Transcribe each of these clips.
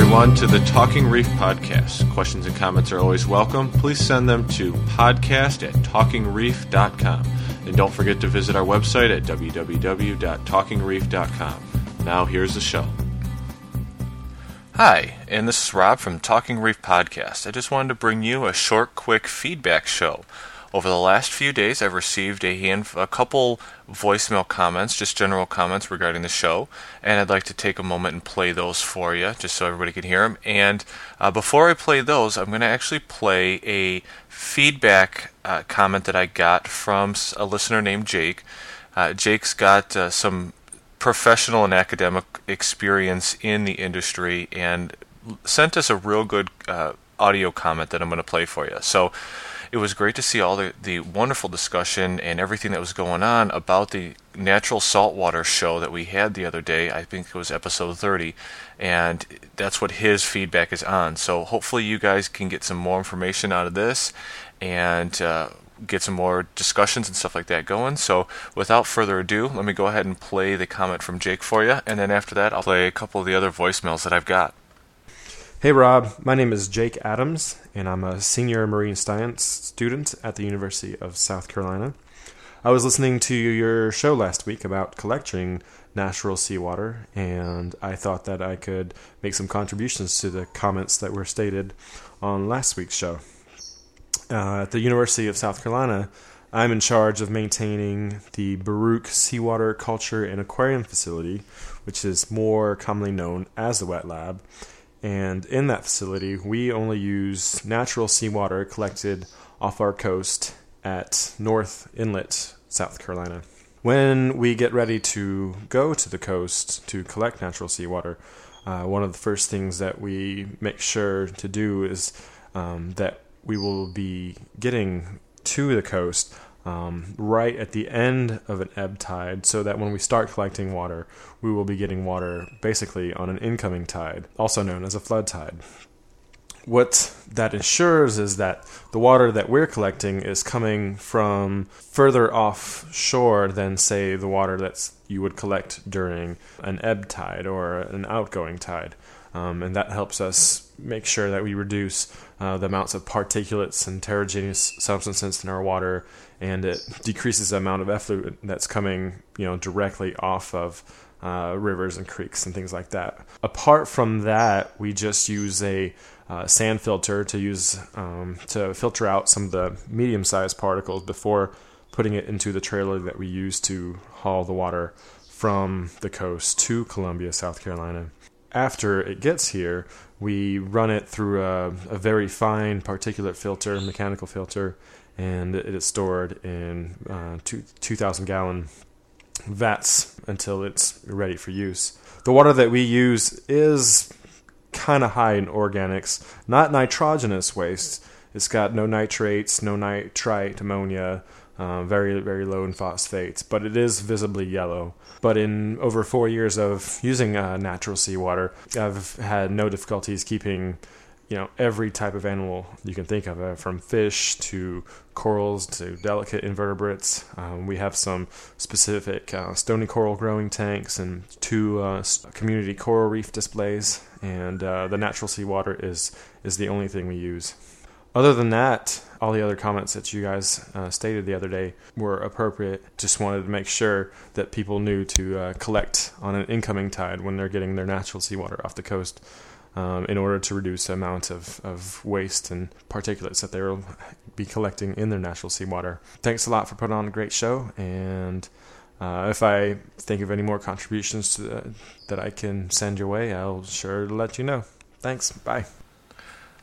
everyone, to the Talking Reef podcast. Questions and comments are always welcome. Please send them to podcast at talkingreef.com. And don't forget to visit our website at www.talkingreef.com. Now, here's the show. Hi, and this is Rob from Talking Reef Podcast. I just wanted to bring you a short, quick feedback show. Over the last few days, I've received a hand, a couple voicemail comments, just general comments regarding the show, and I'd like to take a moment and play those for you, just so everybody can hear them. And uh, before I play those, I'm going to actually play a feedback uh, comment that I got from a listener named Jake. Uh, Jake's got uh, some professional and academic experience in the industry and sent us a real good uh, audio comment that I'm going to play for you. So it was great to see all the, the wonderful discussion and everything that was going on about the natural saltwater show that we had the other day. I think it was episode 30, and that's what his feedback is on. So hopefully, you guys can get some more information out of this and uh, get some more discussions and stuff like that going. So without further ado, let me go ahead and play the comment from Jake for you, and then after that, I'll play a couple of the other voicemails that I've got. Hey Rob, my name is Jake Adams, and I'm a senior marine science student at the University of South Carolina. I was listening to your show last week about collecting natural seawater, and I thought that I could make some contributions to the comments that were stated on last week's show. Uh, at the University of South Carolina, I'm in charge of maintaining the Baruch Seawater Culture and Aquarium Facility, which is more commonly known as the Wet Lab and in that facility, we only use natural seawater collected off our coast at North Inlet, South Carolina. When we get ready to go to the coast to collect natural seawater, uh, one of the first things that we make sure to do is um, that we will be getting to the coast um, right at the end of an ebb tide so that when we start collecting water, we will be getting water basically on an incoming tide, also known as a flood tide. What that ensures is that the water that we're collecting is coming from further offshore than, say, the water that you would collect during an ebb tide or an outgoing tide. Um, and that helps us make sure that we reduce uh, the amounts of particulates and heterogeneous substances in our water and it decreases the amount of effluent that's coming, you know, directly off of uh, rivers and creeks and things like that. Apart from that, we just use a uh, sand filter to use um, to filter out some of the medium-sized particles before putting it into the trailer that we use to haul the water from the coast to Columbia, South Carolina. After it gets here, we run it through a, a very fine particulate filter, mechanical filter, and it is stored in uh, two, 2,000 gallon vats until it's ready for use. The water that we use is kind of high in organics, not nitrogenous waste. It's got no nitrates, no nitrite, ammonia, uh, very, very low in phosphates, but it is visibly yellow. But in over four years of using uh, natural seawater, I've had no difficulties keeping you know every type of animal you can think of, uh, from fish to corals to delicate invertebrates. Um, we have some specific uh, stony coral growing tanks and two uh, community coral reef displays, and uh, the natural seawater is is the only thing we use. Other than that, all the other comments that you guys uh, stated the other day were appropriate. Just wanted to make sure that people knew to uh, collect on an incoming tide when they're getting their natural seawater off the coast um, in order to reduce the amount of, of waste and particulates that they will be collecting in their natural seawater. Thanks a lot for putting on a great show, and uh, if I think of any more contributions the, that I can send your way, I'll sure let you know. Thanks. Bye.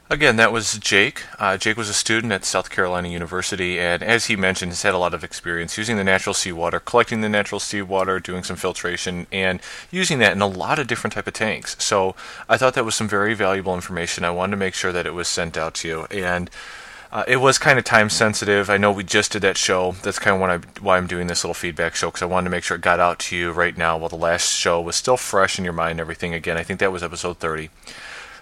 Again, that was Jake. Uh, Jake was a student at South Carolina University, and as he mentioned, has had a lot of experience using the natural seawater, collecting the natural seawater, doing some filtration, and using that in a lot of different type of tanks. So I thought that was some very valuable information. I wanted to make sure that it was sent out to you, and uh, it was kind of time sensitive. I know we just did that show. That's kind of why, I'm doing this little feedback show because I wanted to make sure it got out to you right now while the last show was still fresh in your mind everything. Again, I think that was episode 30.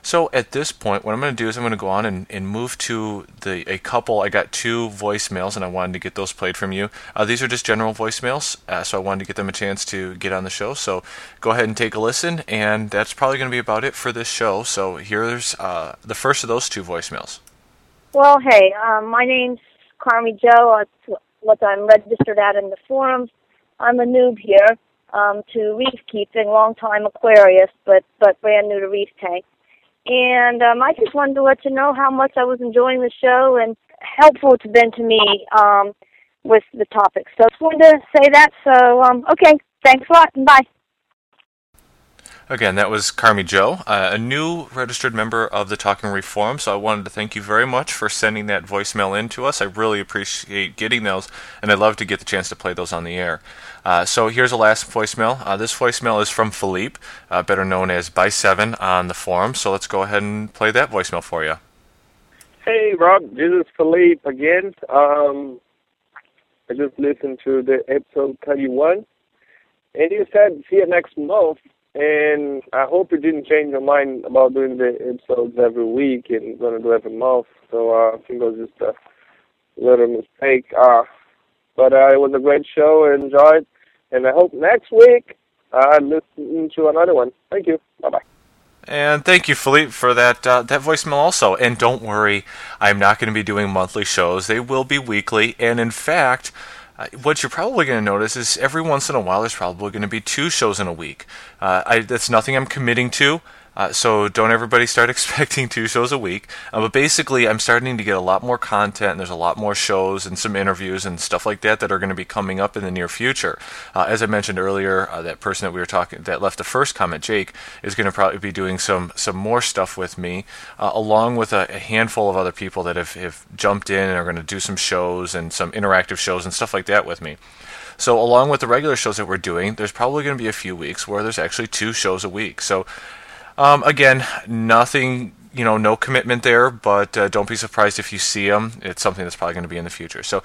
So at this point, what I'm going to do is I'm going to go on and, and move to the a couple. I got two voicemails, and I wanted to get those played from you. Uh, these are just general voicemails, uh, so I wanted to get them a chance to get on the show. So go ahead and take a listen, and that's probably going to be about it for this show. So here's uh, the first of those two voicemails. Well, hey, um, my name's Carmi Joe. That's what I'm registered at in the forums. I'm a noob here um, to reef keeping, long time aquarist, but but brand new to reef tank. And um, I just wanted to let you know how much I was enjoying the show and helpful it's been to me um, with the topic. So I just wanted to say that. So, um, okay, thanks a lot and bye. Again, that was Carmi Joe, uh, a new registered member of the Talking Reef forum. So I wanted to thank you very much for sending that voicemail in to us. I really appreciate getting those, and I'd love to get the chance to play those on the air. Uh, so here's a last voicemail. Uh, this voicemail is from Philippe, uh, better known as By7 on the forum. So let's go ahead and play that voicemail for you. Hey, Rob, this is Philippe again. Um, I just listened to the episode 31, and you said see you next month. And I hope you didn't change your mind about doing the episodes every week and going to do every month. So uh, I think it was just a little mistake. Uh, but uh, it was a great show. I enjoyed. And I hope next week I listen to another one. Thank you. Bye bye. And thank you, Philippe, for that uh, that voicemail also. And don't worry, I'm not going to be doing monthly shows. They will be weekly. And in fact, uh, what you're probably going to notice is every once in a while there's probably going to be two shows in a week. Uh, I, that's nothing I'm committing to. Uh, so don't everybody start expecting two shows a week. Uh, but basically, I'm starting to get a lot more content, and there's a lot more shows and some interviews and stuff like that that are going to be coming up in the near future. Uh, as I mentioned earlier, uh, that person that we were talking that left the first comment, Jake, is going to probably be doing some some more stuff with me, uh, along with a, a, handful of other people that have, have jumped in and are going to do some shows and some interactive shows and stuff like that with me. So, along with the regular shows that we're doing, there's probably going to be a few weeks where there's actually two shows a week. So, um, again, nothing, you know, no commitment there, but uh, don't be surprised if you see them. It's something that's probably going to be in the future. So,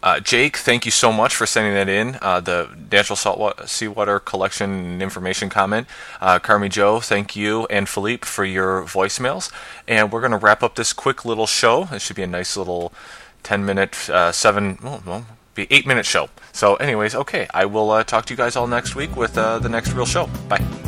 uh, Jake, thank you so much for sending that in. Uh, the natural saltwater seawater collection and information comment. Uh, Carmi Joe, thank you, and Philippe for your voicemails. And we're going to wrap up this quick little show. It should be a nice little ten minute, uh, seven, oh, well, be eight minute show. So, anyways, okay, I will uh, talk to you guys all next week with uh, the next real show. Bye.